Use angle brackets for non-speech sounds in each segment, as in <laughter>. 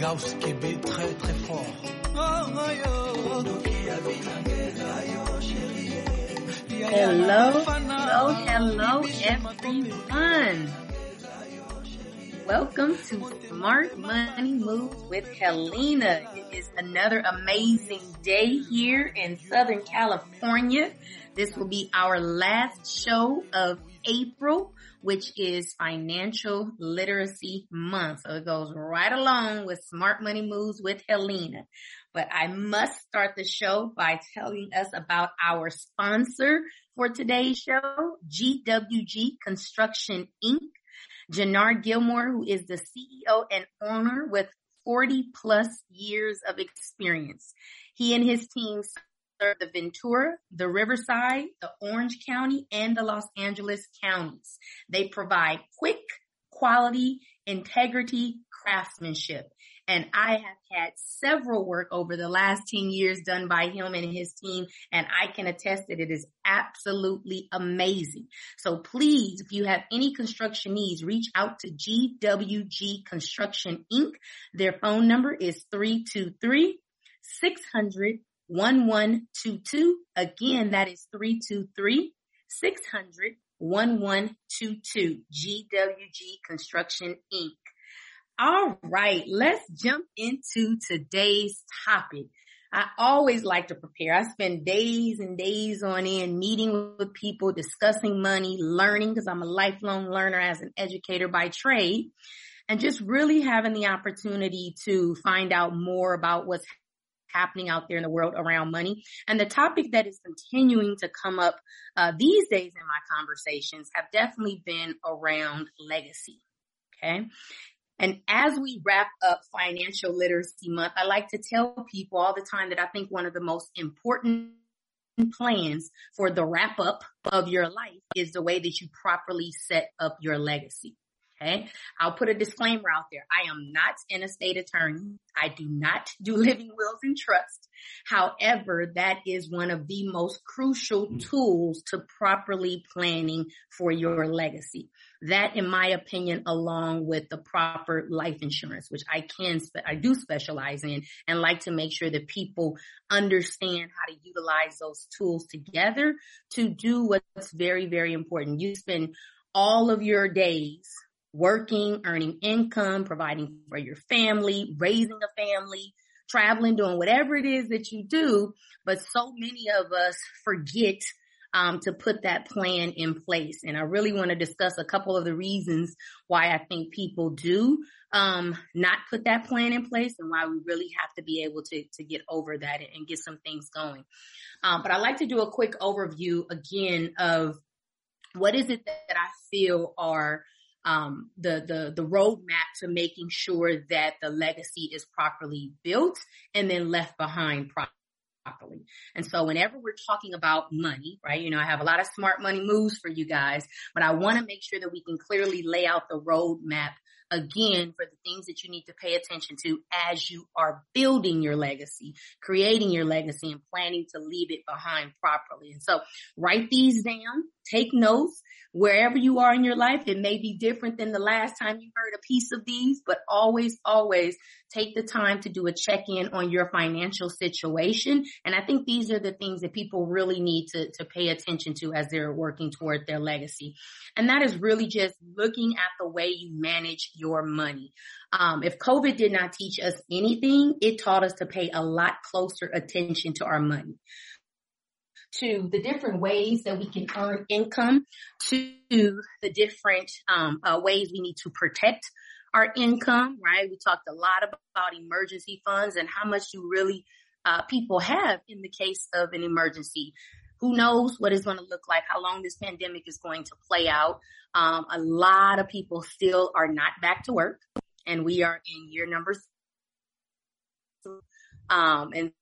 Gauss Québec très très fort. Hello, hello, hello, everyone. Welcome to Smart Money Moves with Helena. It is another amazing day here in Southern California. This will be our last show of April, which is Financial Literacy Month. So it goes right along with Smart Money Moves with Helena. But I must start the show by telling us about our sponsor for today's show, GWG Construction Inc. Jannard Gilmore, who is the CEO and owner with 40 plus years of experience. He and his team the Ventura, the Riverside, the Orange County, and the Los Angeles counties. They provide quick, quality, integrity, craftsmanship. And I have had several work over the last 10 years done by him and his team. And I can attest that it is absolutely amazing. So please, if you have any construction needs, reach out to GWG Construction Inc. Their phone number is 323 600 1122. Again, that is 323 600 1122. GWG Construction Inc. All right, let's jump into today's topic. I always like to prepare. I spend days and days on end meeting with people, discussing money, learning because I'm a lifelong learner as an educator by trade and just really having the opportunity to find out more about what's happening out there in the world around money. And the topic that is continuing to come up uh, these days in my conversations have definitely been around legacy. Okay. And as we wrap up financial literacy month, I like to tell people all the time that I think one of the most important plans for the wrap up of your life is the way that you properly set up your legacy. Okay. I'll put a disclaimer out there. I am not an estate attorney. I do not <laughs> do living wills and trust. However, that is one of the most crucial hmm. tools to properly planning for your legacy. That, in my opinion, along with the proper life insurance, which I can, I do specialize in and like to make sure that people understand how to utilize those tools together to do what's very, very important. You spend all of your days working, earning income, providing for your family, raising a family, traveling, doing whatever it is that you do. But so many of us forget um, to put that plan in place. And I really want to discuss a couple of the reasons why I think people do um, not put that plan in place and why we really have to be able to, to get over that and get some things going. Um, but I'd like to do a quick overview again of what is it that I feel are um, the the the roadmap to making sure that the legacy is properly built and then left behind properly. And so whenever we're talking about money, right, you know, I have a lot of smart money moves for you guys, but I want to make sure that we can clearly lay out the roadmap again for the things that you need to pay attention to as you are building your legacy, creating your legacy and planning to leave it behind properly. And so write these down, take notes, wherever you are in your life. It may be different than the last time you heard a piece of these, but always, always take the time to do a check in on your financial situation. And I think these are the things that people really need to, to pay attention to as they're working toward their legacy. And that is really just looking at the way you manage your money. Um, if COVID did not teach us anything, it taught us to pay a lot closer attention to our money to the different ways that we can earn income, to the different um, uh, ways we need to protect our income, right? We talked a lot about emergency funds and how much you really uh, people have in the case of an emergency. Who knows what it's going to look like, how long this pandemic is going to play out. Um, a lot of people still are not back to work and we are in year number um, and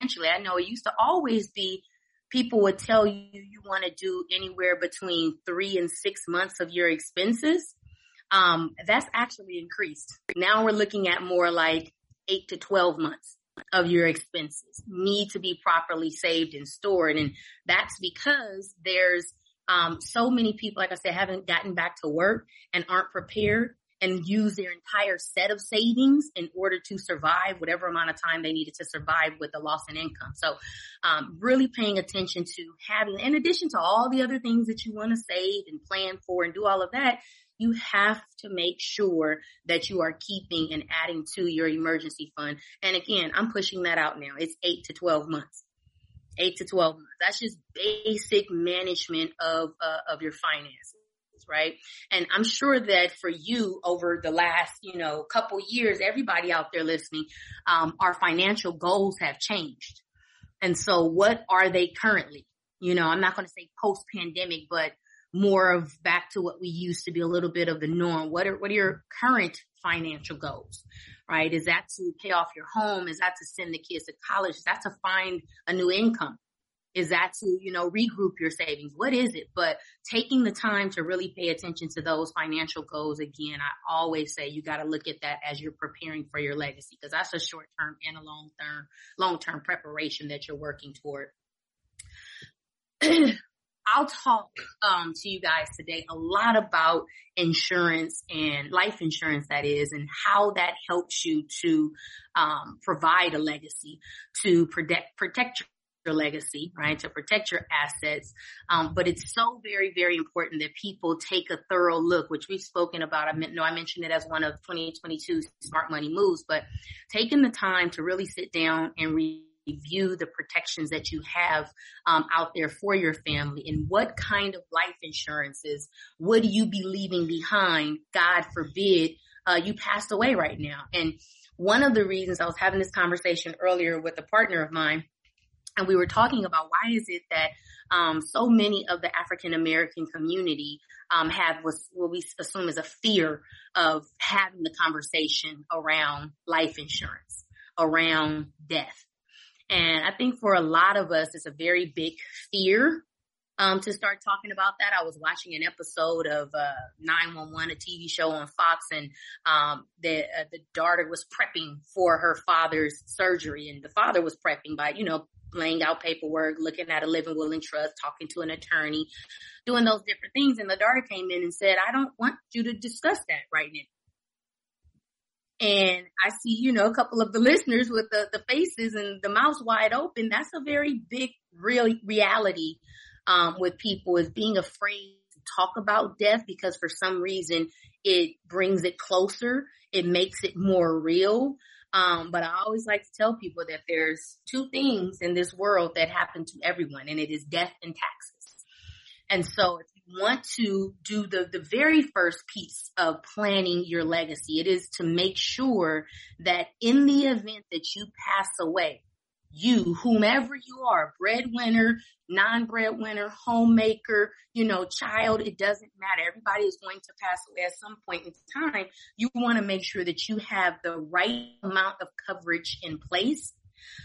financially. I know it used to always be people would tell you you want to do anywhere between three and six months of your expenses. Um, that's actually increased. Now we're looking at more like eight to 12 months of your expenses need to be properly saved and stored. And that's because there's Um, so many people, like I said, haven't gotten back to work and aren't prepared and use their entire set of savings in order to survive whatever amount of time they needed to survive with the loss in income. So, um, really paying attention to having, in addition to all the other things that you want to save and plan for and do all of that, you have to make sure that you are keeping and adding to your emergency fund. And again, I'm pushing that out now. It's eight to 12 months. Eight to 12 months. That's just basic management of, uh, of your finances right? And I'm sure that for you over the last, you know, couple years, everybody out there listening, um, our financial goals have changed. And so what are they currently? You know, I'm not going to say post pandemic, but more of back to what we used to be a little bit of the norm. What are, what are your current financial goals? Right? Is that to pay off your home? Is that to send the kids to college? Is that to find a new income? Is that to, you know, regroup your savings? What is it? But taking the time to really pay attention to those financial goals again, I always say you got to look at that as you're preparing for your legacy because that's a short term and a long term, long term preparation that you're working toward. <clears throat> I'll talk um, to you guys today a lot about insurance and life insurance, that is, and how that helps you to um, provide a legacy to protect protect your legacy, right? To protect your assets. Um, but it's so very, very important that people take a thorough look, which we've spoken about. I know I mentioned it as one of 2022 smart money moves, but taking the time to really sit down and review the protections that you have um, out there for your family and what kind of life insurances would you be leaving behind god forbid uh, you passed away right now and one of the reasons i was having this conversation earlier with a partner of mine and we were talking about why is it that um, so many of the African American community um, have what we assume is a fear of having the conversation around life insurance, around death. And I think for a lot of us, it's a very big fear um, to start talking about that. I was watching an episode of uh, 911, a TV show on Fox, and um, the uh, the daughter was prepping for her father's surgery, and the father was prepping by you know laying out paperwork, looking at a living will and trust, talking to an attorney, doing those different things. And the daughter came in and said, I don't want you to discuss that right now. And I see, you know, a couple of the listeners with the, the faces and the mouths wide open. That's a very big real reality, um, with people is being afraid to talk about death because for some reason it brings it closer. It makes it more real. Um, but I always like to tell people that there's two things in this world that happen to everyone, and it is death and taxes. And so you want to do the, the very first piece of planning your legacy, it is to make sure that in the event that you pass away, you, whomever you are, breadwinner, non-breadwinner, homemaker, you know, child, it doesn't matter. Everybody is going to pass away at some point in time. You want to make sure that you have the right amount of coverage in place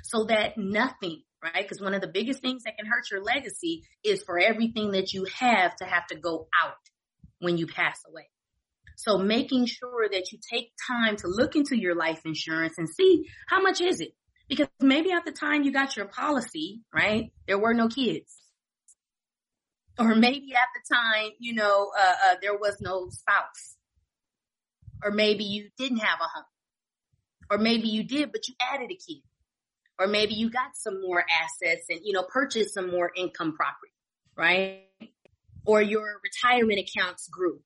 so that nothing, right? Because one of the biggest things that can hurt your legacy is for everything that you have to have to go out when you pass away. So making sure that you take time to look into your life insurance and see how much is it? Because maybe at the time you got your policy, right? There were no kids. Or maybe at the time, you know, uh, uh, there was no spouse. Or maybe you didn't have a home. Or maybe you did, but you added a kid. Or maybe you got some more assets and, you know, purchased some more income property, right? Or your retirement accounts grew.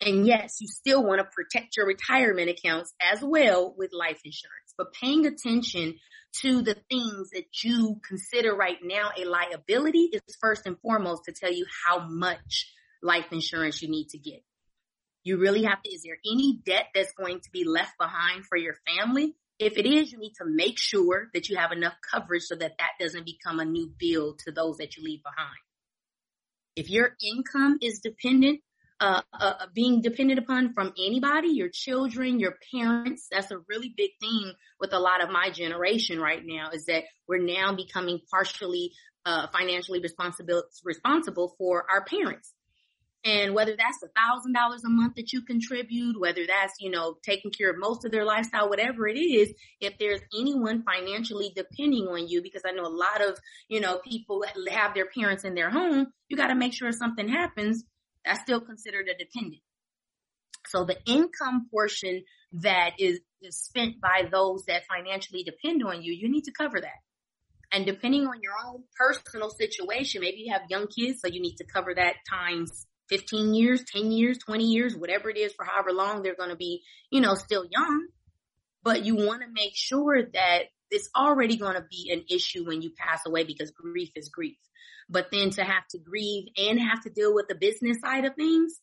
And yes, you still want to protect your retirement accounts as well with life insurance but paying attention to the things that you consider right now a liability is first and foremost to tell you how much life insurance you need to get. You really have to, is there any debt that's going to be left behind for your family? If it is, you need to make sure that you have enough coverage so that that doesn't become a new bill to those that you leave behind. If your income is dependent uh, uh, being dependent upon from anybody, your children, your parents. That's a really big thing with a lot of my generation right now is that we're now becoming partially uh, financially responsible responsible for our parents. And whether that's a thousand dollars a month that you contribute, whether that's, you know, taking care of most of their lifestyle, whatever it is, if there's anyone financially depending on you, because I know a lot of, you know, people have their parents in their home, you got to make sure if something happens, that's still considered a dependent. So the income portion that is, is spent by those that financially depend on you, you need to cover that. And depending on your own personal situation, maybe you have young kids, so you need to cover that times 15 years, 10 years, 20 years, whatever it is for however long they're going to be, you know, still young. But you want to make sure that it's already going to be an issue when you pass away because grief is grief. But then to have to grieve and have to deal with the business side of things,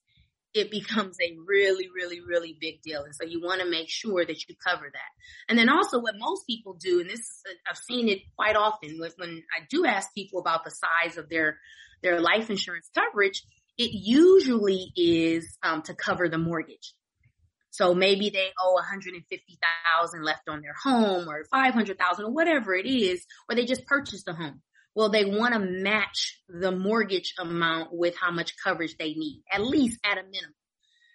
it <laughs> becomes a really, really, really big deal. And so you want to make sure that you cover that. And then also what most people do, and this I've seen it quite often when I do ask people about the size of their, their life insurance coverage, it usually is um, to cover the mortgage. So maybe they owe 150,000 left on their home or 500,000 or whatever it is, or they just purchased a home. Well, they want to match the mortgage amount with how much coverage they need, at least at a minimum,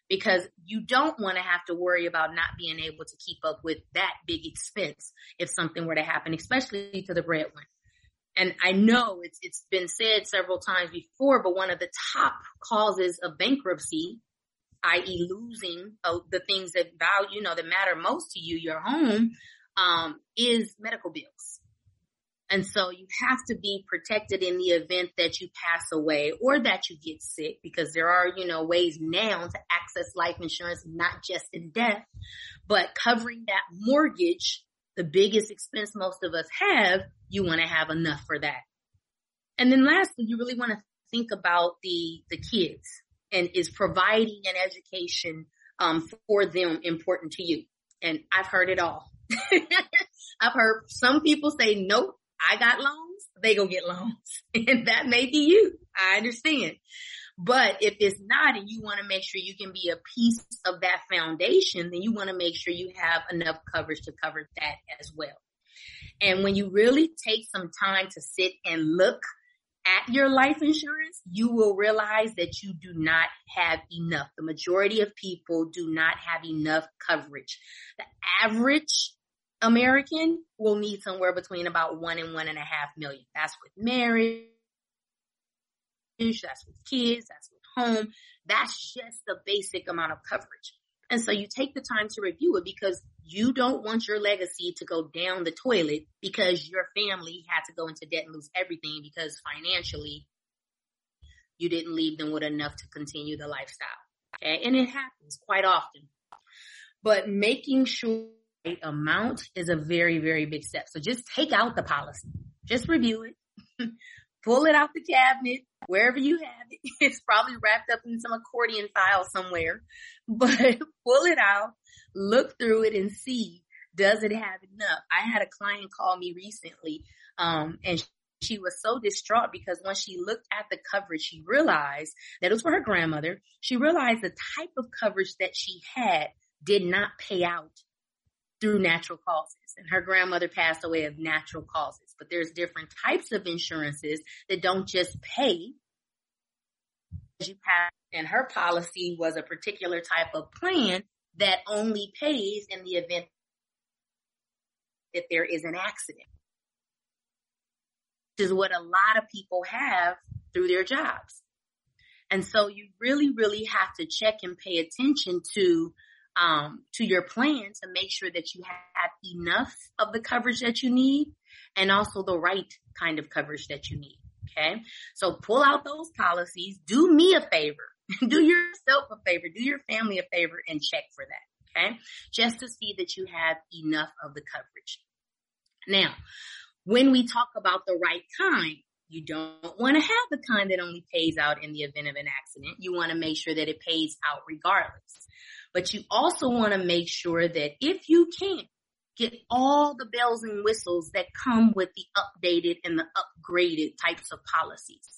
because you don't want to have to worry about not being able to keep up with that big expense if something were to happen, especially to the breadwinner and I know it's it's been said several times before, but one of the top causes of bankruptcy, i.e., losing uh, the things that value, you know, that matter most to you, your home, um, is medical bills. And so you have to be protected in the event that you pass away or that you get sick because there are, you know, ways now to access life insurance, not just in death, but covering that mortgage the biggest expense most of us have, you want to have enough for that. And then lastly, you really want to think about the, the kids and is providing an education, um, for them important to you. And I've heard it all. <laughs> I've heard some people say, nope, I got loans. They go get loans. <laughs> And that may be you. I understand. But if it's not and you want to make sure you can be a piece of that foundation, then you want to make sure you have enough coverage to cover that as well. And when you really take some time to sit and look at your life insurance, you will realize that you do not have enough. The majority of people do not have enough coverage. The average American will need somewhere between about one and one and a half million. That's with marriage that's with kids, that's with home. That's just the basic amount of coverage. And so you take the time to review it because you don't want your legacy to go down the toilet because your family had to go into debt and lose everything because financially you didn't leave them with enough to continue the lifestyle. Okay. And it happens quite often, but making sure the amount is a very, very big step. So just take out the policy, just review it, <laughs> pull it out the cabinet, wherever you have it. <laughs> It's probably wrapped up in some accordion file somewhere, <laughs> but pull it out, look through it and see, does it have enough? I had a client call me recently, um, and she was so distraught because when she looked at the coverage, she realized that it was for her grandmother. She realized the type of coverage that she had did not pay out through natural causes. And her grandmother passed away of natural causes. But there's different types of insurances that don't just pay. And her policy was a particular type of plan that only pays in the event that there is an accident. Which is what a lot of people have through their jobs. And so you really, really have to check and pay attention to um, to your plan to make sure that you have enough of the coverage that you need and also the right kind of coverage that you need. Okay. So pull out those policies. Do me a favor. <laughs> do yourself a favor. Do your family a favor and check for that. Okay. Just to see that you have enough of the coverage. Now, when we talk about the right kind, you don't want to have the kind that only pays out in the event of an accident. You want to make sure that it pays out regardless. But you also want to make sure that if you can, get all the bells and whistles that come with the updated and the upgraded types of policies.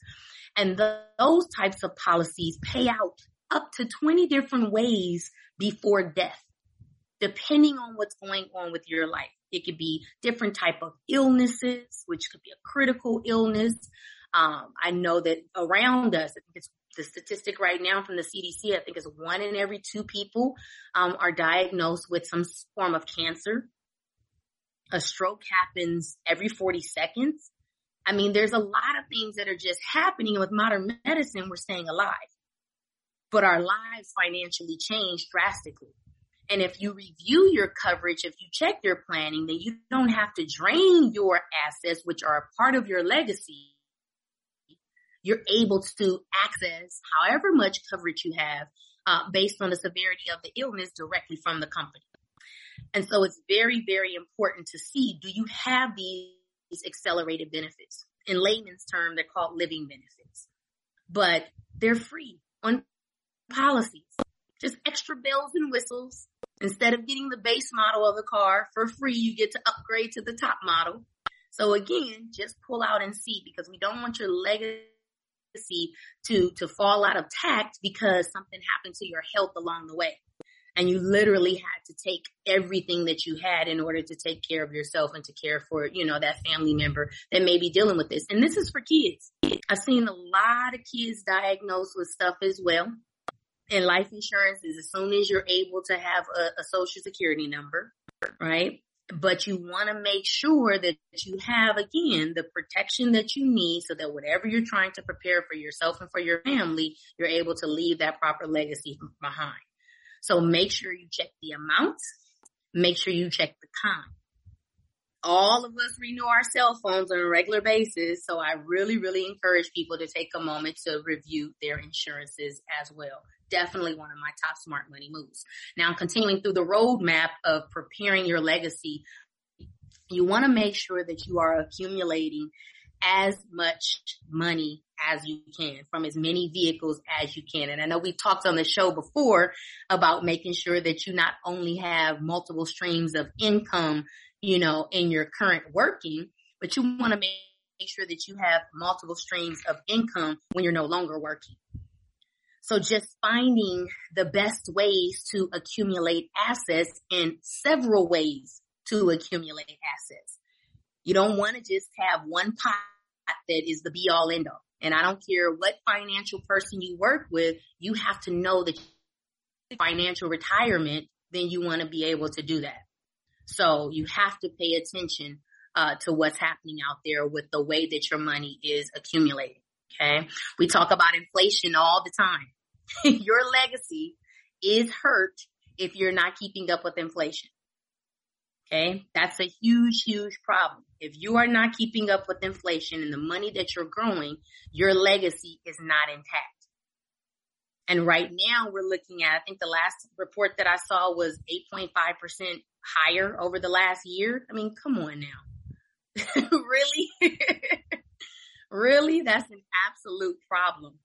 And the, those types of policies pay out up to 20 different ways before death, depending on what's going on with your life. It could be different type of illnesses, which could be a critical illness. Um, I know that around us, I think it's the statistic right now from the CDC, I think is one in every two people um, are diagnosed with some form of cancer. A stroke happens every 40 seconds. I mean, there's a lot of things that are just happening And with modern medicine. We're staying alive, but our lives financially change drastically. And if you review your coverage, if you check your planning, then you don't have to drain your assets, which are a part of your legacy. You're able to access however much coverage you have uh, based on the severity of the illness directly from the company. And so it's very, very important to see, do you have these accelerated benefits? In layman's term, they're called living benefits, but they're free on policies. Just extra bells and whistles. Instead of getting the base model of the car for free, you get to upgrade to the top model. So again, just pull out and see because we don't want your legacy to, to fall out of tact because something happened to your health along the way. And you literally had to take everything that you had in order to take care of yourself and to care for, you know, that family member that may be dealing with this. And this is for kids. I've seen a lot of kids diagnosed with stuff as well. And life insurance is as soon as you're able to have a, a social security number, right? But you want to make sure that you have again the protection that you need so that whatever you're trying to prepare for yourself and for your family, you're able to leave that proper legacy behind. So make sure you check the amounts. Make sure you check the kind. All of us renew our cell phones on a regular basis. So I really, really encourage people to take a moment to review their insurances as well definitely one of my top smart money moves. Now, continuing through the roadmap of preparing your legacy, you want to make sure that you are accumulating as much money as you can from as many vehicles as you can. And I know we've talked on the show before about making sure that you not only have multiple streams of income, you know, in your current working, but you want to make sure that you have multiple streams of income when you're no longer working. So just finding the best ways to accumulate assets and several ways to accumulate assets. You don't want to just have one pot that is the be all end all. And I don't care what financial person you work with, you have to know that financial retirement, then you want to be able to do that. So you have to pay attention uh, to what's happening out there with the way that your money is accumulating. Okay. We talk about inflation all the time. <laughs> your legacy is hurt if you're not keeping up with inflation. Okay. That's a huge, huge problem. If you are not keeping up with inflation and the money that you're growing, your legacy is not intact. And right now we're looking at, I think the last report that I saw was 8.5% higher over the last year. I mean, come on now. <laughs> really? <laughs> really? That's an absolute problem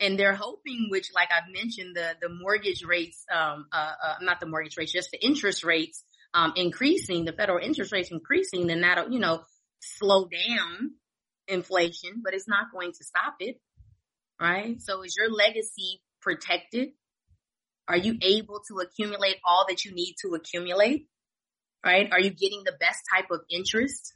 and they're hoping, which like I've mentioned, the, the mortgage rates, um, uh, uh, not the mortgage rates, just the interest rates, um, increasing, the federal interest rates increasing, then that'll, you know, slow down inflation, but it's not going to stop it. Right. So is your legacy protected? Are you able to accumulate all that you need to accumulate? Right. Are you getting the best type of interest?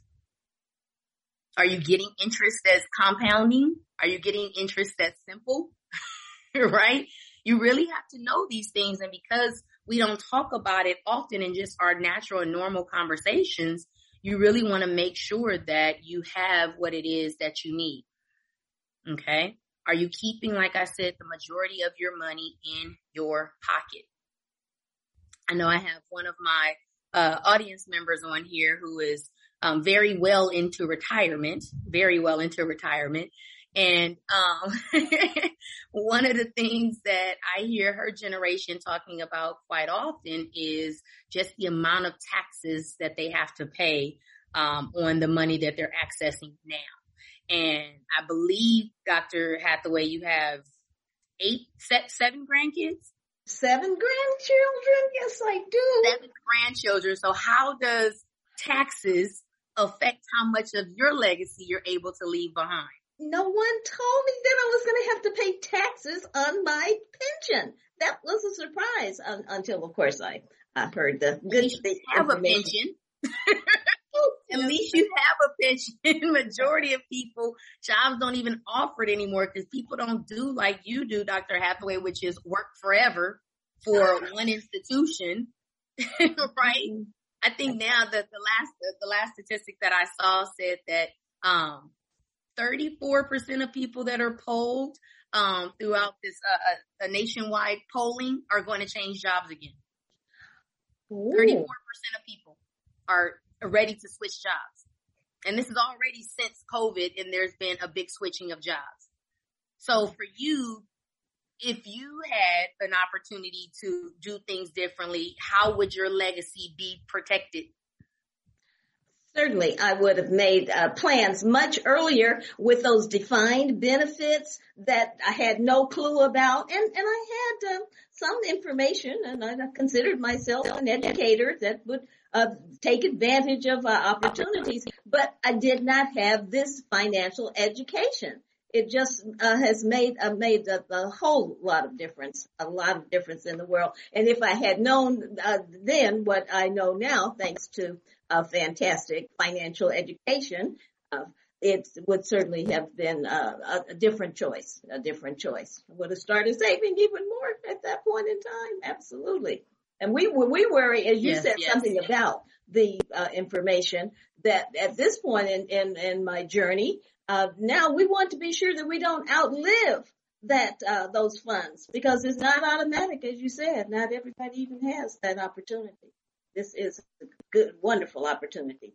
Are you getting interest that's compounding? Are you getting interest that's simple? <laughs> right? You really have to know these things. And because we don't talk about it often in just our natural and normal conversations, you really want to make sure that you have what it is that you need. Okay. Are you keeping, like I said, the majority of your money in your pocket? I know I have one of my uh, audience members on here who is um, very well into retirement, very well into retirement. And um, <laughs> one of the things that I hear her generation talking about quite often is just the amount of taxes that they have to pay um, on the money that they're accessing now. And I believe, Dr. Hathaway, you have eight, seven grandkids? Seven grandchildren? Yes, I do. Seven grandchildren. So how does taxes affect how much of your legacy you're able to leave behind? no one told me that I was going to have to pay taxes on my pension. That was a surprise until, of course, I, I heard the good thing. Have a pension. <laughs> Oh, At least you have a pension. <laughs> Majority of people, jobs don't even offer it anymore because people don't do like you do, Dr. Hathaway, which is work forever for uh-huh. one institution, <laughs> right? Mm-hmm. I think now that the last, the last statistic that I saw said that, um, 34% of people that are polled, um, throughout this, uh, a, uh, a nationwide polling are going to change jobs again. Ooh. 34% of people are ready to switch jobs. And this is already since COVID and there's been a big switching of jobs. So for you, if you had an opportunity to do things differently, how would your legacy be protected? Certainly, I would have made uh, plans much earlier with those defined benefits that I had no clue about, and and I had uh, some information, and I considered myself an educator that would uh, take advantage of uh, opportunities, but I did not have this financial education it just uh, has made uh, made a, a, whole lot of difference, a lot of difference in the world. And if I had known uh, then what I know now, thanks to a fantastic financial education, uh, it would certainly have been uh, a, a, different choice. A different choice. I would have started saving even more at that point in time. Absolutely. And we we worry, as you yes, said yes. something about the uh, information that at this point in, in, in my journey, uh, now we want to be sure that we don't outlive that uh, those funds because it's not automatic, as you said. Not everybody even has that opportunity. This is a good, wonderful opportunity.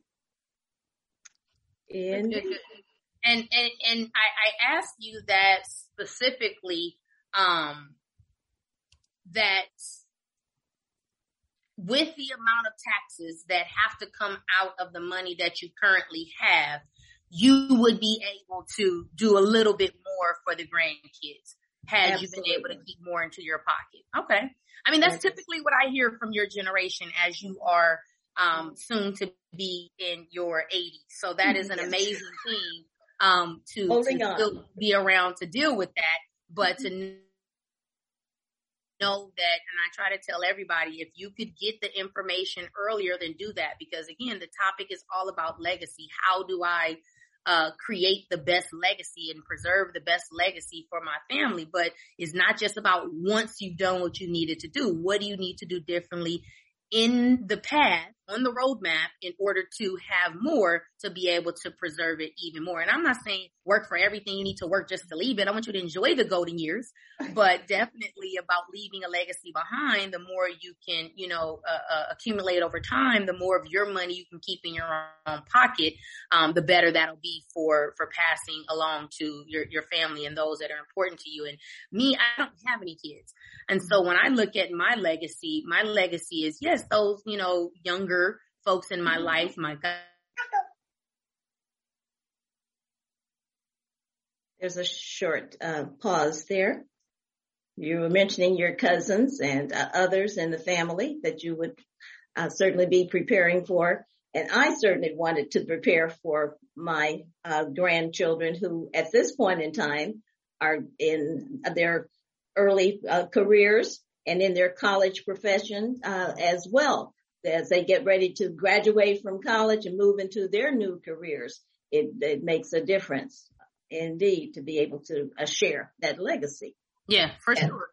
And and and, and I, I asked you that specifically um, that with the amount of taxes that have to come out of the money that you currently have, you would be able to do a little bit more for the grandkids had Absolutely. you been able to keep more into your pocket. Okay. I mean, that's typically what I hear from your generation as you are um, soon to be in your 80s. So that is an amazing thing um, to, to be around to deal with that, but to mm-hmm. know that, and I try to tell everybody, if you could get the information earlier, then do that. Because again, the topic is all about legacy. How do I uh, create the best legacy and preserve the best legacy for my family. But it's not just about once you've done what you needed to do. What do you need to do differently in the path on the roadmap in order to have more to be able to preserve it even more. And I'm not saying work for everything you need to work just to leave it. I want you to enjoy the golden years, <laughs> but definitely about leaving a legacy behind. The more you can, you know, uh, uh, accumulate over time, the more of your money you can keep in your own pocket, um, the better that'll be for for passing along to your your family and those that are important to you. And me, I don't have any kids, and so when I look at my legacy, my legacy is yes, those you know younger folks in my life, my. There's a short uh, pause there. You were mentioning your cousins and uh, others in the family that you would uh, certainly be preparing for. And I certainly wanted to prepare for my uh, grandchildren who at this point in time are in their early uh, careers and in their college profession uh, as well as they get ready to graduate from college and move into their new careers, it, it makes a difference indeed to be able to uh, share that legacy. Yeah, for and, sure.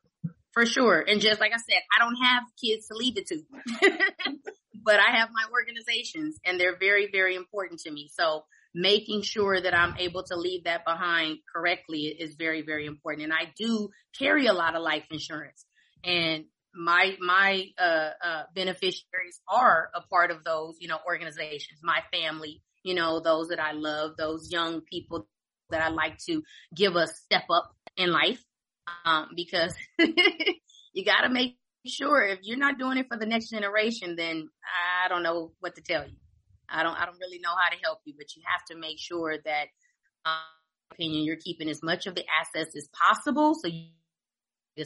For sure. And just like I said, I don't have kids to leave it to, <laughs> but I have my organizations and they're very, very important to me. So making sure that I'm able to leave that behind correctly is very, very important. And I do carry a lot of life insurance and my my uh, uh, beneficiaries are a part of those you know organizations. My family you know those that i love those young people that i like to give a step up in life um, because <laughs> you got to make sure if you're not doing it for the next generation then i don't know what to tell you. I don't i don't really know how to help you but you have to make sure that um, opinion you're keeping as much of the assets as possible so you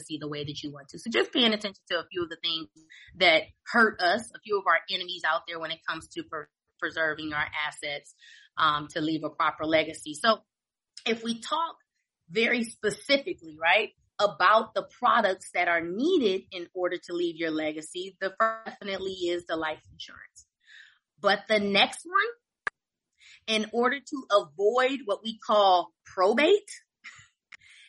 see the way that you want to. So just paying attention to a few of the things that hurt us, a few of our enemies out there when it comes to per- preserving our assets, um, to leave a proper legacy. So if we talk very specifically, right, about the products that are needed in order to leave your legacy, the first definitely is the life insurance. But the next one in order to avoid what we call probate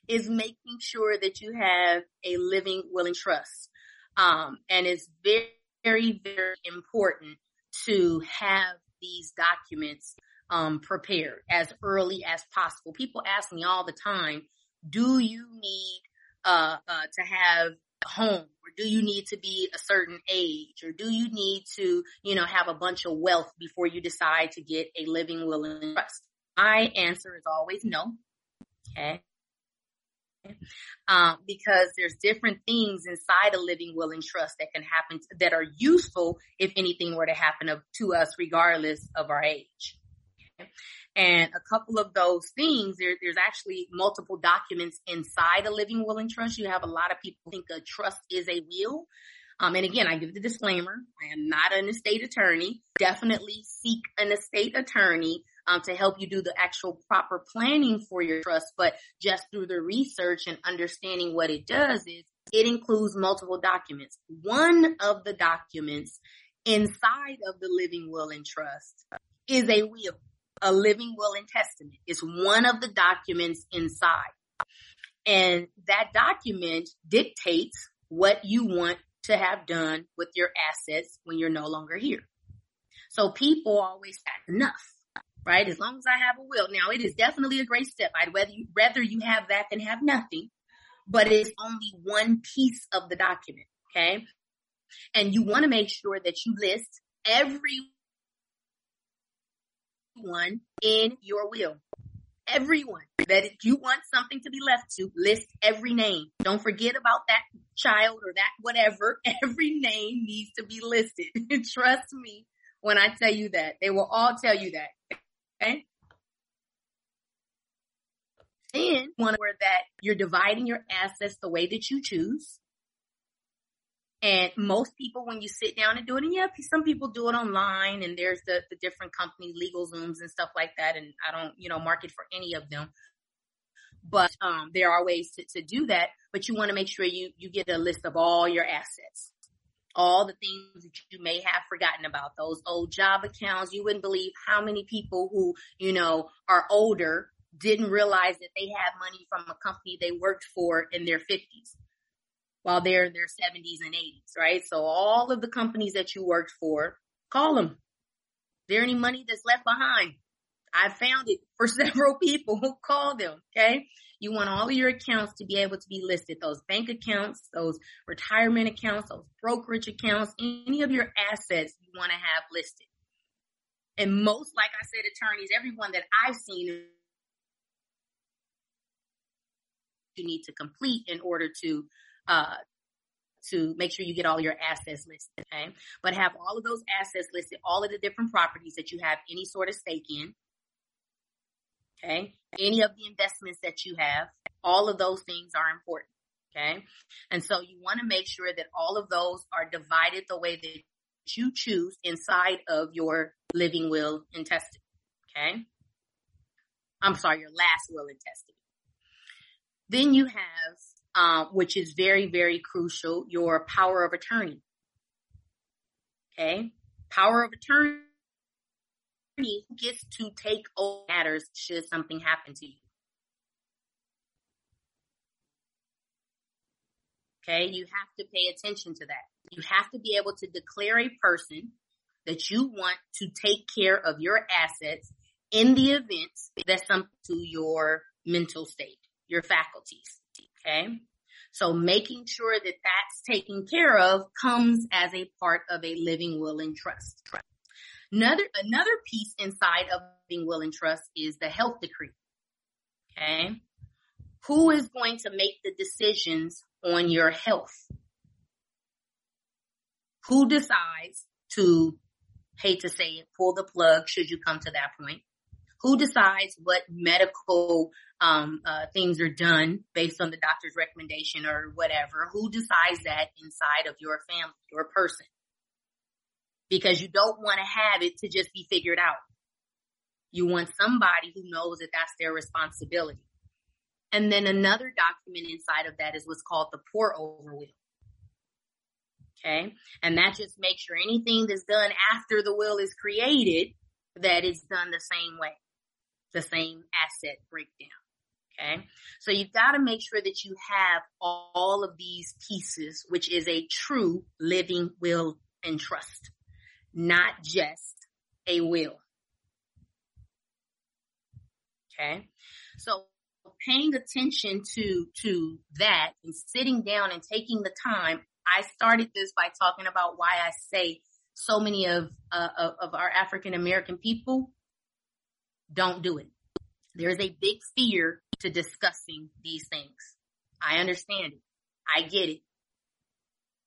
is making sure that you have a living will and trust. Um, and it's very, very, very important to have these documents um, prepared as early as possible. People ask me all the time, do you need uh, uh, to have a home or do you need to be a certain age or do you need to, you know, have a bunch of wealth before you decide to get a living will and trust? My answer is always no. Okay. <laughs> Um, because there's different things inside a living will and trust that can happen that are useful if anything were to happen to us regardless of our age. And a couple of those things, there, there's actually multiple documents inside a living will and trust. You have a lot of people think a trust is a will. Um, and again, I give the disclaimer. I am not an estate attorney. Definitely seek an estate attorney um, to help you do the actual proper planning for your trust. But just through the research and understanding what it does is it includes multiple documents. One of the documents inside of the living will and trust is a will, a living will and testament. It's one of the documents inside. And that document dictates what you want to have done with your assets when you're no longer here. So people always have enough right? As long as I have a will. Now it is definitely a great step. I'd rather you, rather you have that than have nothing, but it's only one piece of the document. Okay. And you want to make sure that you list everyone in your will. Everyone that if you want something to be left to, list every name. Don't forget about that child or that whatever. <laughs> Every name needs to be listed. <laughs> Trust me when I tell you that. They will all tell you that. Okay. Then one where that you're dividing your assets the way that you choose. And most people, when you sit down and do it, and yeah, some people do it online and there's the, the different company LegalZooms and stuff like that. And I don't, you know, market for any of them, but, um, there are ways to, to do that, but you want to make sure you, you get a list of all your assets all the things that you may have forgotten about, those old job accounts. You wouldn't believe how many people who, you know, are older didn't realize that they had money from a company they worked for in their fifties while they're in their seventies and eighties, right? So all of the companies that you worked for, call them. Is there any money that's left behind? I found it for <laughs> several people who call them. Okay. You want all of your accounts to be able to be listed. Those bank accounts, those retirement accounts, those brokerage accounts, any of your assets you want to have listed. And most, like I said, attorneys, everyone that I've seen you need to complete in order to, uh, to make sure you get all your assets listed. Okay. But have all of those assets listed, all of the different properties that you have any sort of stake in. Okay. Any of the investments that you have, all of those things are important. Okay. And so you want to make sure that all of those are divided the way that you choose inside of your living will and testament. Okay. I'm sorry, your last will and testament. Then you have, uh, which is very, very crucial, your power of attorney. Okay. Power of attorney who gets to take over matters should something happen to you. Okay, you have to pay attention to that. You have to be able to declare a person that you want to take care of your assets in the event that something to your mental state, your faculties. Okay. So making sure that that's taken care of comes as a part of a living will and trust. Another, another piece inside of being will and trust is the health decree. Okay. Who is going to make the decisions on your health? Who decides to, hate to say it, pull the plug should you come to that point? Who decides what medical um, uh, things are done based on the doctor's recommendation or whatever? Who decides that inside of your family, your person? Because you don't want to have it to just be figured out. You want somebody who knows that that's their responsibility. And then another document inside of that is what's called the pour over will. Okay. And that just makes sure anything that's done after the will is created that it's done the same way, the same asset breakdown. Okay. So you've got to make sure that you have all of these pieces, which is a true living will and trust, not just a will. Okay. So paying attention to, to that and sitting down and taking the time. I started this by talking about why I say so many of, uh, of our African American people don't do it. There's a big fear to discussing these things. I understand it. I get it.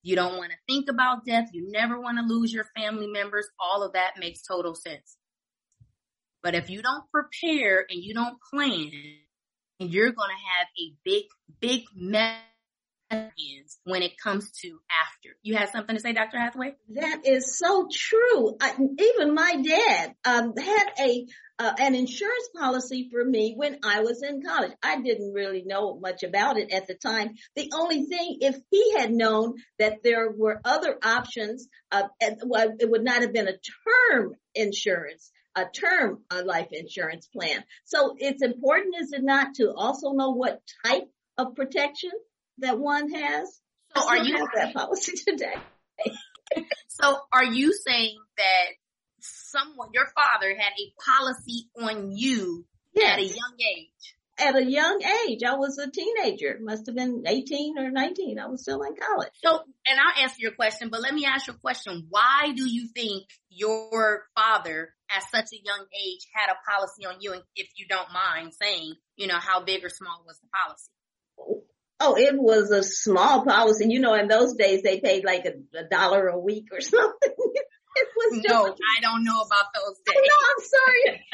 You don't want to think about death. You never want to lose your family members. All of that makes total sense. But if you don't prepare and you don't plan, you're going to have a big, big mess when it comes to after. You have something to say, Dr. Hathaway? That is so true. I, even my dad um, had a uh, an insurance policy for me when I was in college. I didn't really know much about it at the time. The only thing, if he had known that there were other options, uh, and, well, it would not have been a term insurance a term a life insurance plan. So it's important, is it not, to also know what type of protection that one has? So are you have that policy <laughs> today? so are you saying that someone, your father had a policy on you yes. at a young age? At a young age, I was a teenager. Must have been 18 or 19. I was still in college. So, and I'll answer your question, but let me ask you a question. Why do you think your father at such a young age had a policy on you? And if you don't mind saying, you know, how big or small was the policy? Oh, Oh, it was a small policy. You know, in those days they paid like a, a dollar a week or <laughs> something. it was just, no, I don't know about those days. No, I'm sorry.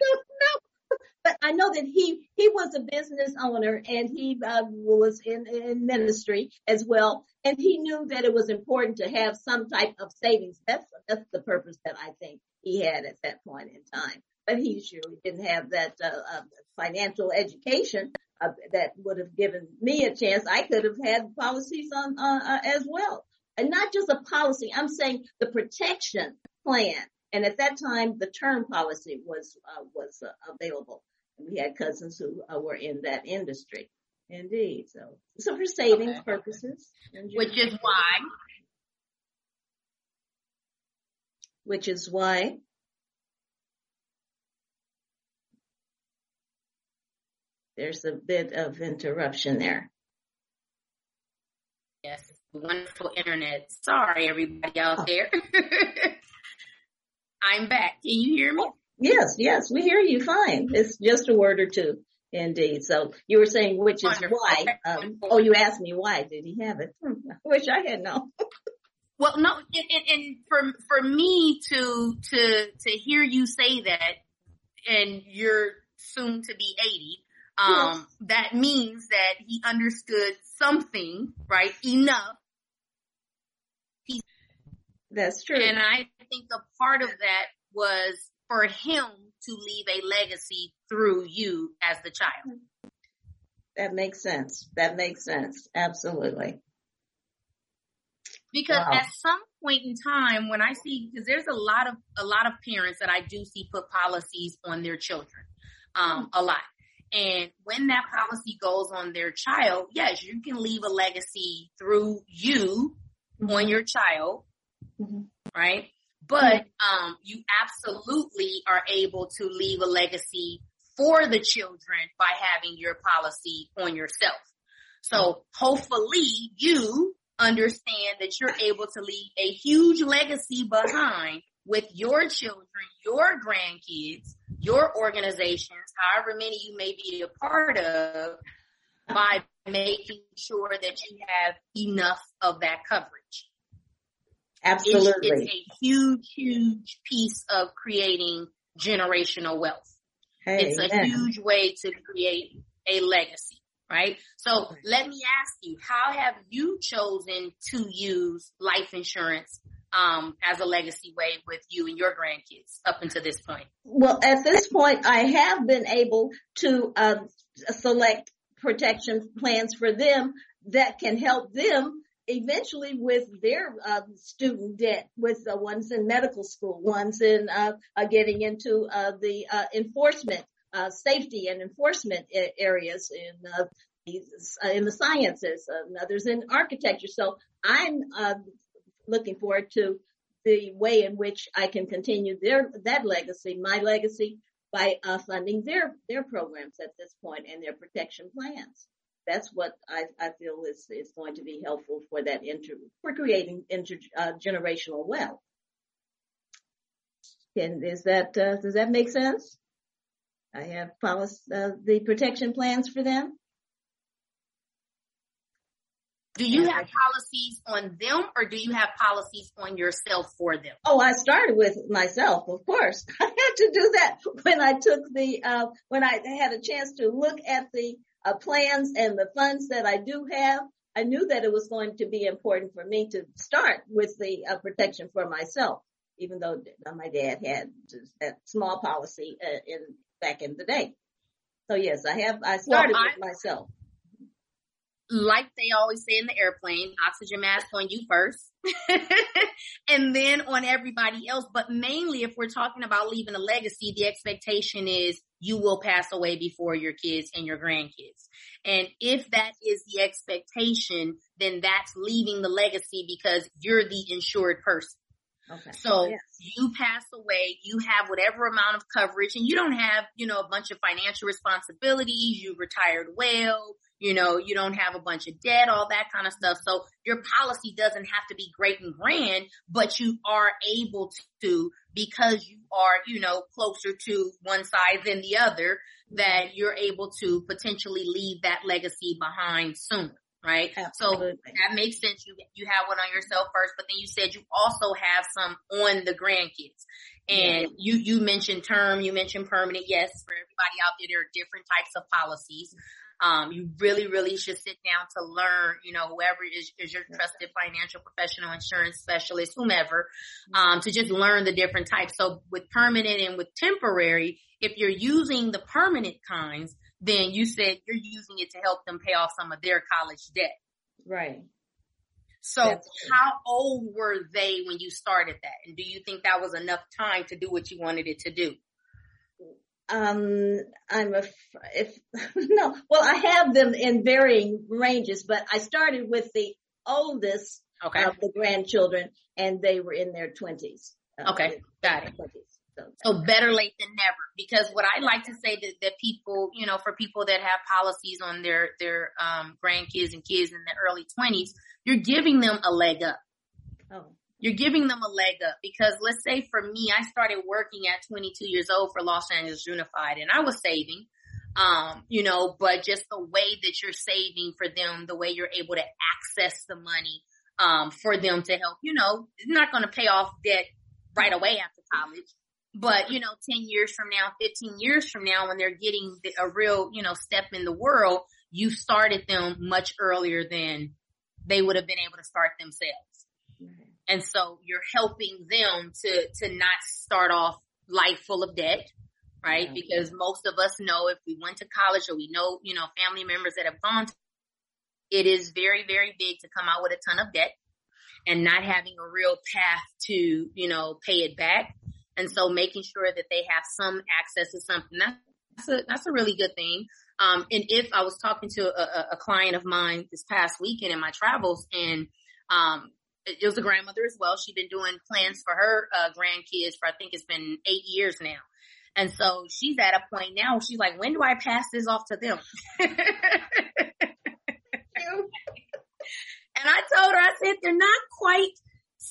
no, <laughs> but I know that he he was a business owner and he uh, was in, in ministry as well, and he knew that it was important to have some type of savings. That's that's the purpose that I think he had at that point in time. But he surely didn't have that uh, uh, financial education uh, that would have given me a chance. I could have had policies on uh, uh, as well, and not just a policy. I'm saying the protection plan. And at that time, the term policy was uh, was available. We had cousins who were in that industry. Indeed. So, so for savings okay. purposes. Which is why which is why there's a bit of interruption there. Yes, wonderful internet. Sorry, everybody out there. <laughs> I'm back. Can you hear me? Yes, yes, we hear you fine. It's just a word or two. Indeed. So you were saying, which is wonderful. why. Um, oh, you asked me why did he have it? <laughs> I wish I had known. <laughs> Well, no, and, and, for for me to to to hear you say that, and you're soon to be eighty, um, yes. that means that he understood something, right? Enough. He, That's true. And I think a part of that was for him to leave a legacy through you as the child. That makes sense. That makes sense. Absolutely. Because wow. at some point in time, when I see, because there's a lot of, a lot of parents that I do see put policies on their children, um, a lot. And when that policy goes on their child, yes, you can leave a legacy through you mm-hmm. on your child, mm-hmm. right? But, um, you absolutely are able to leave a legacy for the children by having your policy on yourself. So hopefully you understand that you're able to leave a huge legacy behind with your children, your grandkids, your organizations, however many you may be a part of, by making sure that you have enough of that coverage. Absolutely. It's, it's a huge, huge piece of creating generational wealth. Hey, it's a yeah. huge way to create a legacy right? So let me ask you, how have you chosen to use life insurance um, as a legacy way with you and your grandkids up until this point? Well, at this point, I have been able to uh, select protection plans for them that can help them eventually with their uh, student debt, with the ones in medical school, ones in uh, uh, getting into uh, the uh, enforcement, uh, safety and enforcement areas in in the sciences, and others in architecture. So I'm looking forward to the way in which I can continue their that legacy, my legacy, by funding their their programs at this point and their protection plans that's what I, I feel is, is going to be helpful for that inter, for creating intergenerational uh, wealth. And is that, uh, does that make sense? I have policy, uh, the protection plans for them. Do you have policies on them or do you have policies on yourself for them? Oh, I started with myself, of course. <laughs> I had to do that when I took the, uh, when I had a chance to look at the uh, plans and the funds that I do have, I knew that it was going to be important for me to start with the uh, protection for myself, even though my dad had that small policy uh, in back in the day. So yes, I have. I started well, I, with myself like they always say in the airplane, oxygen mask on you first <laughs> and then on everybody else. But mainly if we're talking about leaving a legacy, the expectation is you will pass away before your kids and your grandkids. And if that is the expectation, then that's leaving the legacy because you're the insured person. Okay. So yes. you pass away, you have whatever amount of coverage and you don't have, you know, a bunch of financial responsibilities. You retired well you know, you don't have a bunch of debt, all that kind of stuff. So your policy doesn't have to be great and grand, but you are able to, because you are, you know, closer to one side than the other, that you're able to potentially leave that legacy behind sooner. Right. Absolutely. So that makes sense. You, you have one on yourself first, but then you said you also have some on the grandkids. And yeah. you, you mentioned term, you mentioned permanent. Yes, for everybody out there, there are different types of policies. Um, you really, really should sit down to learn, you know, whoever is, is your trusted financial professional, insurance specialist, whomever, um, to just learn the different types. So with permanent and with temporary, if you're using the permanent kinds, then you said you're using it to help them pay off some of their college debt. Right. So how old were they when you started that? And do you think that was enough time to do what you wanted it to do? um, I'm a, if, <laughs> no, well, I have them in varying ranges, but I started with the oldest okay. of the grandchildren and they were in their twenties. Uh, okay. Got it. 20s. So, so, better late than never because what I like to say that, that people, you know, for people that have policies on their, their, um, grandkids and kids in the early twenties, you're giving them a leg up. Oh you're giving them a leg up because let's say for me, I started working at 22 years old for Los Angeles Unified and I was saving, um, you know, but just the way that you're saving for them, the way you're able to access the money, um, for them to help, you know, it's not going to pay off debt right away after college. But, you know, 10 years from now, 15 years from now, when they're getting a real, you know, step in the world, you started them much earlier than they would have been able to start themselves. And so you're helping them to, to not start off life full of debt, right? Because most of us know if we went to college or we know, you know, family members that have gone to, it is very, very big to come out with a ton of debt and not having a real path to, you know, pay it back. And so making sure that they have some access to something that's a, that's a really good thing. Um, and if I was talking to a, a client of mine this past weekend in my travels and, um, it was a grandmother as well. She'd been doing plans for her uh, grandkids for I think it's been eight years now. And so she's at a point now she's like, when do I pass this off to them? <laughs> and I told her, I said, they're not quite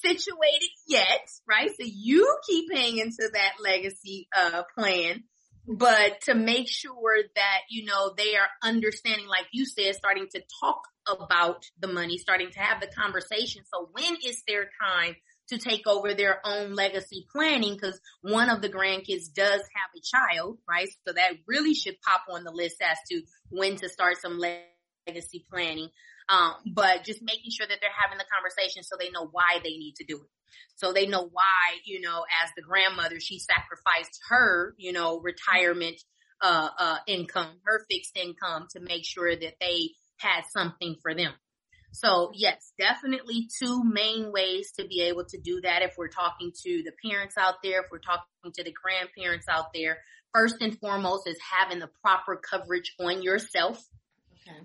situated yet, right? So you keep hanging to that legacy, uh, plan but to make sure that, you know, they are understanding, like you said, starting to talk about the money, starting to have the conversation. So when is their time to take over their own legacy planning? Cause one of the grandkids does have a child, right? So that really should pop on the list as to when to start some legacy planning. Um, but just making sure that they're having the conversation so they know why they need to do it. So they know why, you know, as the grandmother, she sacrificed her, you know, retirement, uh, uh, income, her fixed income to make sure that they had something for them. So yes, definitely two main ways to be able to do that. If we're talking to the parents out there, if we're talking to the grandparents out there, first and foremost is having the proper coverage on yourself. Okay.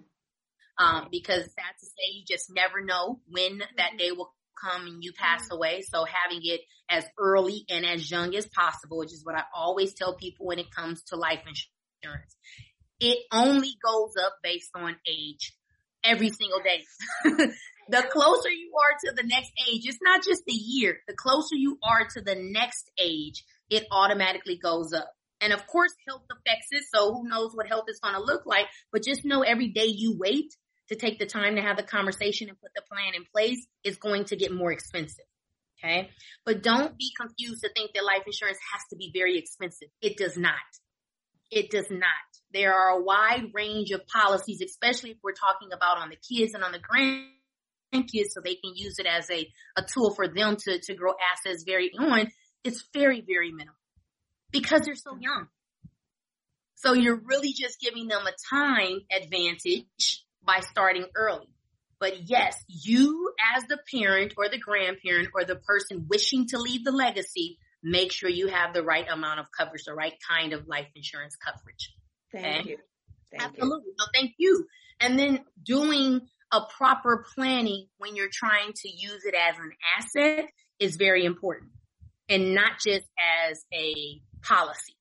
Um, because sad to say, you just never know when that mm-hmm. day will come and you pass mm-hmm. away. So having it as early and as young as possible, which is what I always tell people when it comes to life insurance. It only goes up based on age every single day. <laughs> the closer you are to the next age, it's not just the year. The closer you are to the next age, it automatically goes up. And of course, health affects it. So who knows what health is going to look like, but just know every day you wait to take the time to have the conversation and put the plan in place is going to get more expensive. Okay. But don't be confused to think that life insurance has to be very expensive. It does not. It does not. There are a wide range of policies, especially if we're talking about on the kids and on the grandkids so they can use it as a, a tool for them to, to grow assets very on. It's very, very minimal because they're so young. So you're really just giving them a time advantage by starting early. But yes, you as the parent or the grandparent or the person wishing to leave the legacy, make sure you have the right amount of coverage, the right kind of life insurance coverage. Thank okay? you. Thank Absolutely. You. No, thank you. And then doing a proper planning when you're trying to use it as an asset is very important and not just as a policy.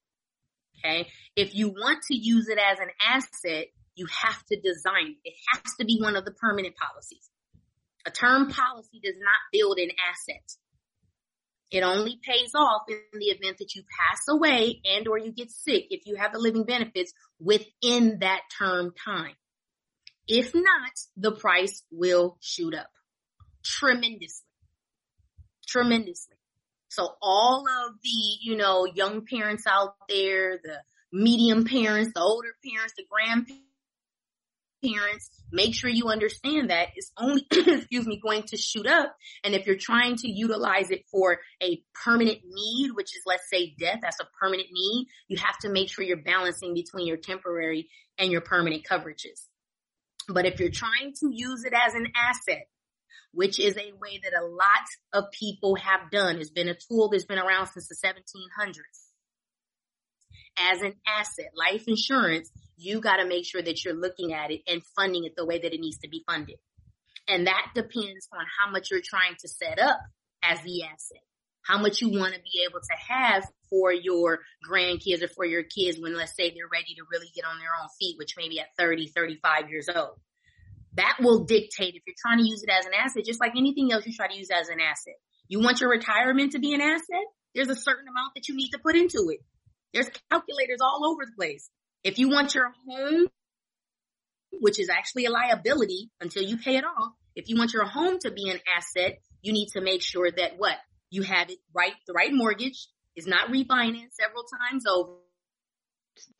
Okay. If you want to use it as an asset, you have to design it. It has to be one of the permanent policies. A term policy does not build an asset. It only pays off in the event that you pass away and or you get sick if you have the living benefits within that term time. If not, the price will shoot up tremendously. Tremendously. So all of the, you know, young parents out there, the medium parents, the older parents, the grandparents, parents, make sure you understand that it's only, <clears throat> excuse me, going to shoot up. And if you're trying to utilize it for a permanent need, which is let's say death, that's a permanent need, you have to make sure you're balancing between your temporary and your permanent coverages. But if you're trying to use it as an asset, which is a way that a lot of people have done, It's been a tool that's been around since the 1700s. As an asset, life insurance you got to make sure that you're looking at it and funding it the way that it needs to be funded. And that depends on how much you're trying to set up as the asset, how much you want to be able to have for your grandkids or for your kids when let's say they're ready to really get on their own feet, which maybe at 30, 35 years old. That will dictate if you're trying to use it as an asset, just like anything else you try to use as an asset. You want your retirement to be an asset? There's a certain amount that you need to put into it. There's calculators all over the place. If you want your home, which is actually a liability until you pay it off, if you want your home to be an asset, you need to make sure that what? You have it right, the right mortgage is not refinanced several times over.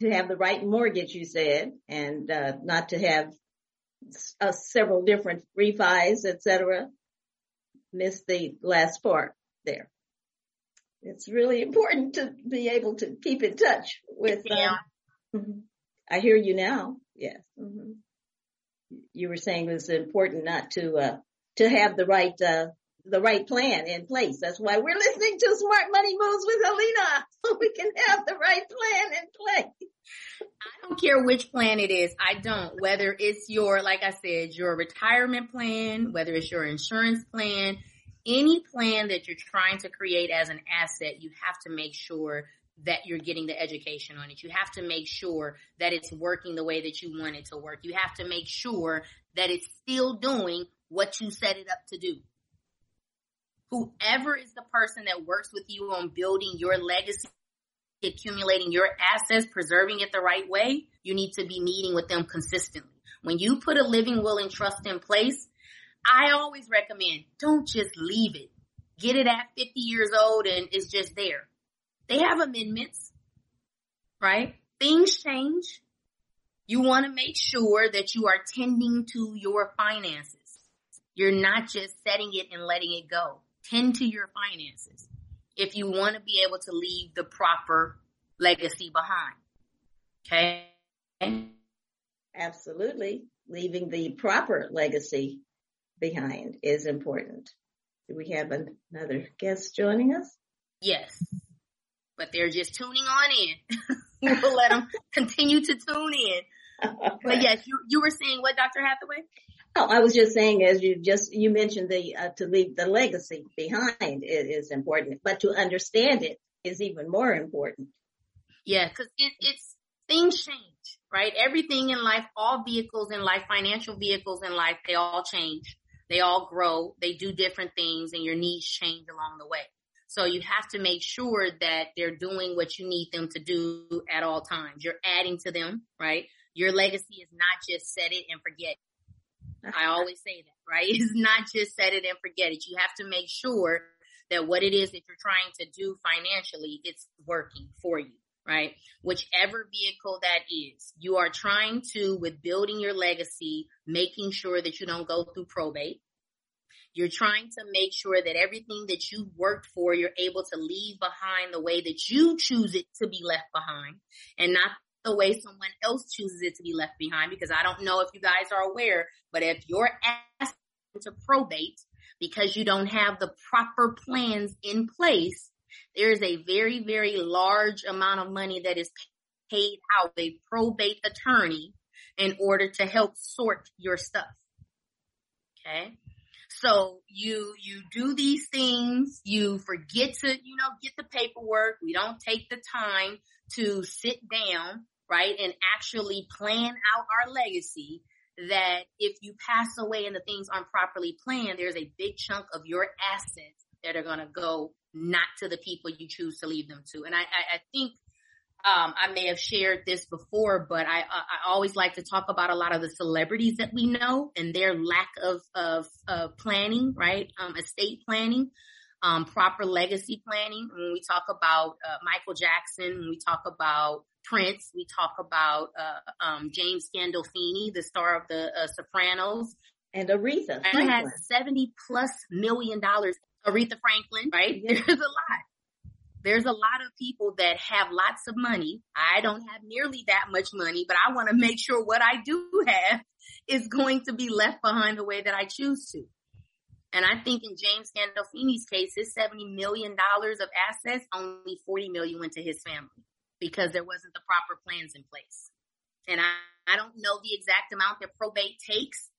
To have the right mortgage, you said, and uh, not to have uh, several different refis, etc. Missed the last part there. It's really important to be able to keep in touch with uh, Mm-hmm. I hear you now. Yes. Mm-hmm. You were saying it was important not to uh, to have the right uh, the right plan in place. That's why we're listening to Smart Money Moves with Helena, <laughs> so we can have the right plan in place. I don't care which plan it is. I don't. Whether it's your, like I said, your retirement plan, whether it's your insurance plan, any plan that you're trying to create as an asset, you have to make sure that you're getting the education on it. You have to make sure that it's working the way that you want it to work. You have to make sure that it's still doing what you set it up to do. Whoever is the person that works with you on building your legacy, accumulating your assets, preserving it the right way, you need to be meeting with them consistently. When you put a living will and trust in place, I always recommend don't just leave it. Get it at 50 years old and it's just there they have amendments, right? Things change. You want to make sure that you are tending to your finances. You're not just setting it and letting it go. Tend to your finances if you want to be able to leave the proper legacy behind. Okay? Absolutely. Leaving the proper legacy behind is important. Do we have another guest joining us? Yes, but they're just tuning on in. <laughs> we'll let them continue to tune in. <laughs> But yes, you, you were saying what, Dr. Hathaway? Oh, I was just saying, as you just you mentioned, the uh, to leave the legacy behind is, is important, but to understand it is even more important. Yeah, because it, it's things change, right? Everything in life, all vehicles in life, financial vehicles in life, they all change. They all grow. They do different things, and your needs change along the way. So you have to make sure that they're doing what you need them to do at all times. You're adding to them, right? Your legacy is not just set it and forget. It. I always say that, right? <laughs> It's not just set it and forget it. You have to make sure that what it is that you're trying to do financially, it's working for you, right? Whichever vehicle that is, you are trying to, with building your legacy, making sure that you don't go through probate. You're trying to make sure that everything that you've worked for, you're able to leave behind the way that you choose it to be left behind and not the way someone else chooses it to be left behind because I don't know if you guys are aware, but if you're asked to probate because you don't have the proper plans in place, there is a very, very large amount of money that is paid out a probate attorney in order to help sort your stuff. Okay. So you, you do these things, you forget to, you know, get the paperwork. We don't take the time to sit down right? And actually plan out our legacy that if you pass away and the things aren't properly planned, there's a big chunk of your assets that are going to go not to the people you choose to leave them to. And I, I, I think, um, I may have shared this before, but I, I always like to talk about a lot of the celebrities that we know and their lack of, of, of planning, right? Um, estate planning. Um, proper legacy planning. When we talk about uh, Michael Jackson, when we talk about Prince. We talk about uh, um, James Gandolfini, the star of the uh, Sopranos, and Aretha. And has seventy plus million dollars. Aretha Franklin, right? Yeah. <laughs> There's a lot. There's a lot of people that have lots of money. I don't have nearly that much money, but I want to make sure what I do have is going to be left behind the way that I choose to. And I think in James Gandolfini's case, his $70 million of assets, only 40 million went to his family because there wasn't the proper plans in place. And I, I don't know the exact amount that probate takes,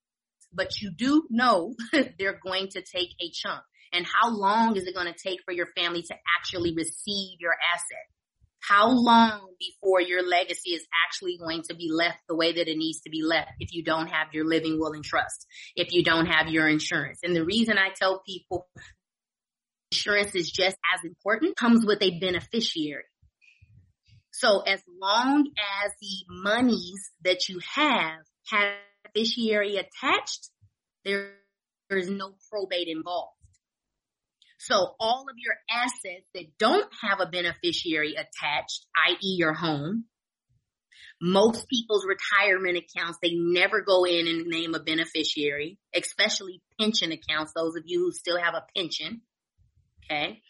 but you do know <laughs> they're going to take a chunk. And how long is it going to take for your family to actually receive your asset? How long before your legacy is actually going to be left the way that it needs to be left if you don't have your living will and trust, if you don't have your insurance? And the reason I tell people insurance is just as important comes with a beneficiary. So as long as the monies that you have have beneficiary attached, there, there is no probate involved. So all of your assets that don't have a beneficiary attached, i.e. your home, most people's retirement accounts, they never go in and name a beneficiary, especially pension accounts, those of you who still have a pension. Okay.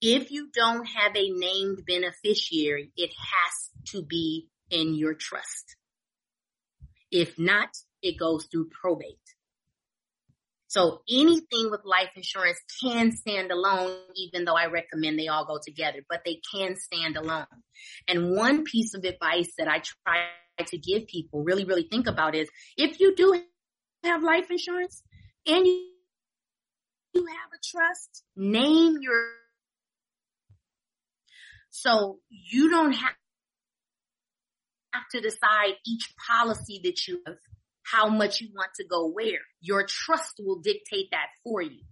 If you don't have a named beneficiary, it has to be in your trust. If not, it goes through probate. So anything with life insurance can stand alone, even though I recommend they all go together, but they can stand alone. And one piece of advice that I try to give people really, really think about is if you do have life insurance and you have a trust, name your so you don't have to decide each policy that you have, how much you want to go where. Your trust will dictate that for you.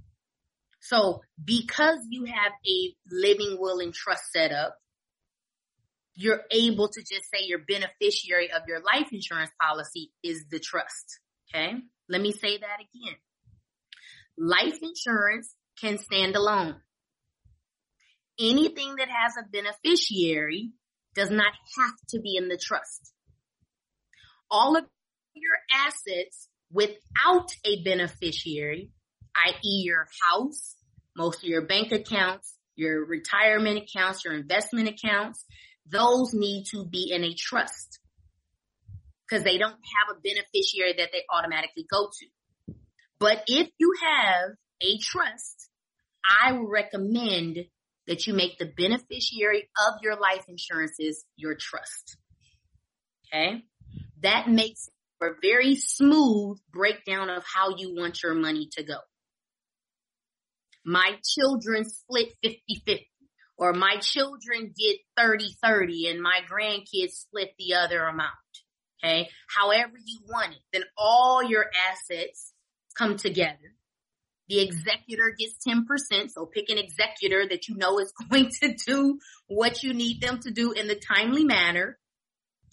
So because you have a living will and trust set up, you're able to just say your beneficiary of your life insurance policy is the trust. Okay. Let me say that again. Life insurance can stand alone anything that has a beneficiary does not have to be in the trust. All of your assets without a beneficiary, i.e. your house, most of your bank accounts, your retirement accounts, your investment accounts, those need to be in a trust because they don't have a beneficiary that they automatically go to. But if you have a trust, I recommend that you make the beneficiary of your life insurances your trust. Okay. That makes a very smooth breakdown of how you want your money to go. My children split 50-50 or my children get 30-30 and my grandkids split the other amount. Okay. However you want it, then all your assets come together. The executor gets 10%. So pick an executor that you know is <laughs> going to do what you need them to do in the timely manner.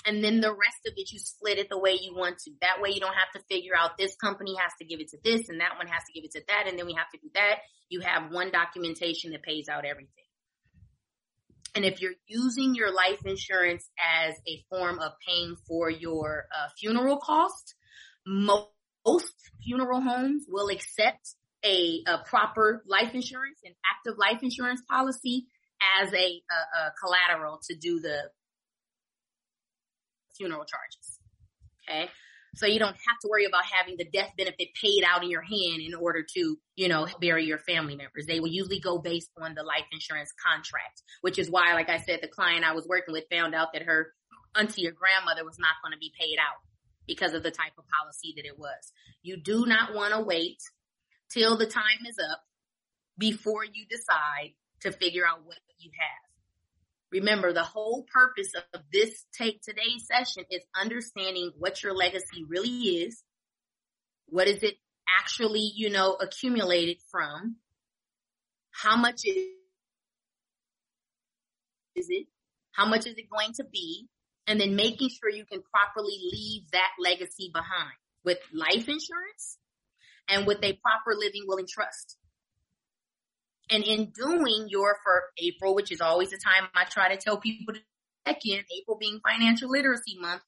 And then the rest of it, you split it the way you want to. That way you don't have to figure out this company has to give it to this and that one has to give it to that. And then we have to do that. You have one documentation that pays out everything. And if you're using your life insurance as a form of paying for your uh, funeral cost, most funeral homes will accept a, a, proper life insurance and active life insurance policy as a, a, a collateral to do the funeral charges. Okay. So you don't have to worry about having the death benefit paid out in your hand in order to, you know, bury your family members. They will usually go based on the life insurance contract, which is why, like I said, the client I was working with found out that her auntie or grandmother was not going to be paid out because of the type of policy that it was. You do not want to wait till the time is up before you decide to figure out what you have. Remember, the whole purpose of this take today's session is understanding what your legacy really is. What is it actually, you know, accumulated from? How much is, it? How much is it going to be? And then making sure you can properly leave that legacy behind with life insurance and with a proper living will and trust. And in doing your for April, which is always the time I try to tell people to check in, April being financial literacy month,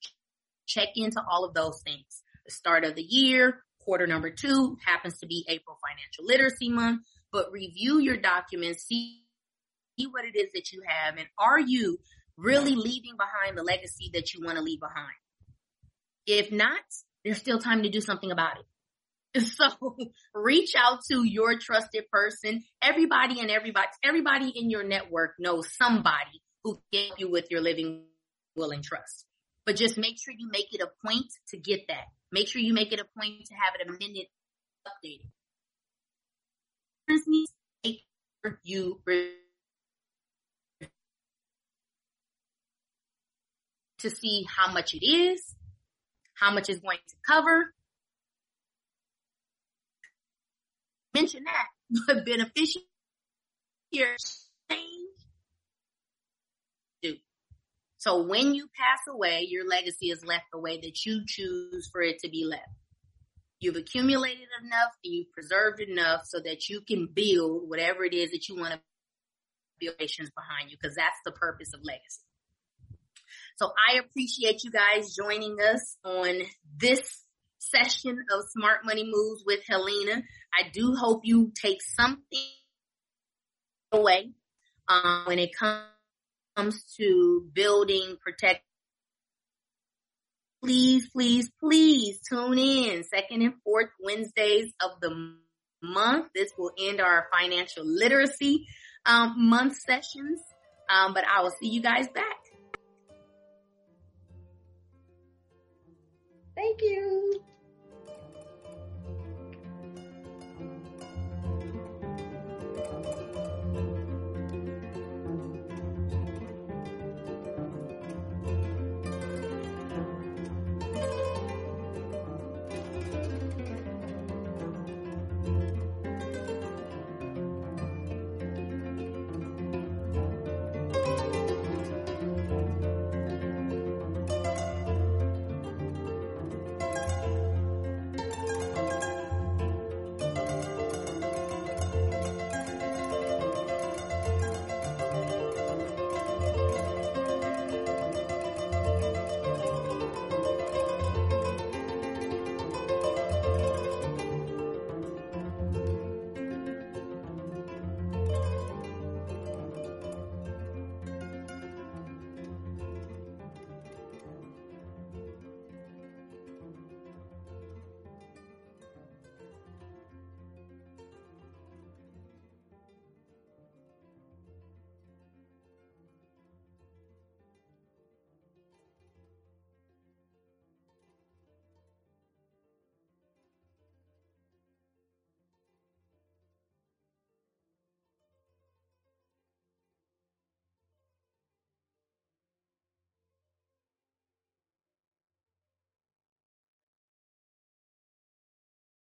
check into all of those things. The start of the year, quarter number two happens to be April financial literacy month, but review your documents, see, see what it is that you have, and are you really leaving behind the legacy that you want to leave behind? If not, there's still time to do something about it. <laughs> So reach out to your trusted person. Everybody and everybody, everybody in your network knows somebody who can help you with your living will and trust. But just make sure you make it a point to get that. Make sure you make it a point to have it amended, updated. Make sure you to see how much it is, how much is going to cover, mention that, <laughs> but beneficiary change. So when you pass away, your legacy is left the way that you choose for it to be left. You've accumulated enough and you've preserved enough so that you can build whatever it is that you want to build behind you because that's the purpose of legacy. So I appreciate you guys joining us on this session of Smart Money Moves with Helena. I do hope you take something away um, when it comes to building, protect. Please, please, please tune in second and fourth Wednesdays of the month. This will end our financial literacy um, month sessions. Um, but I will see you guys back. Thank you.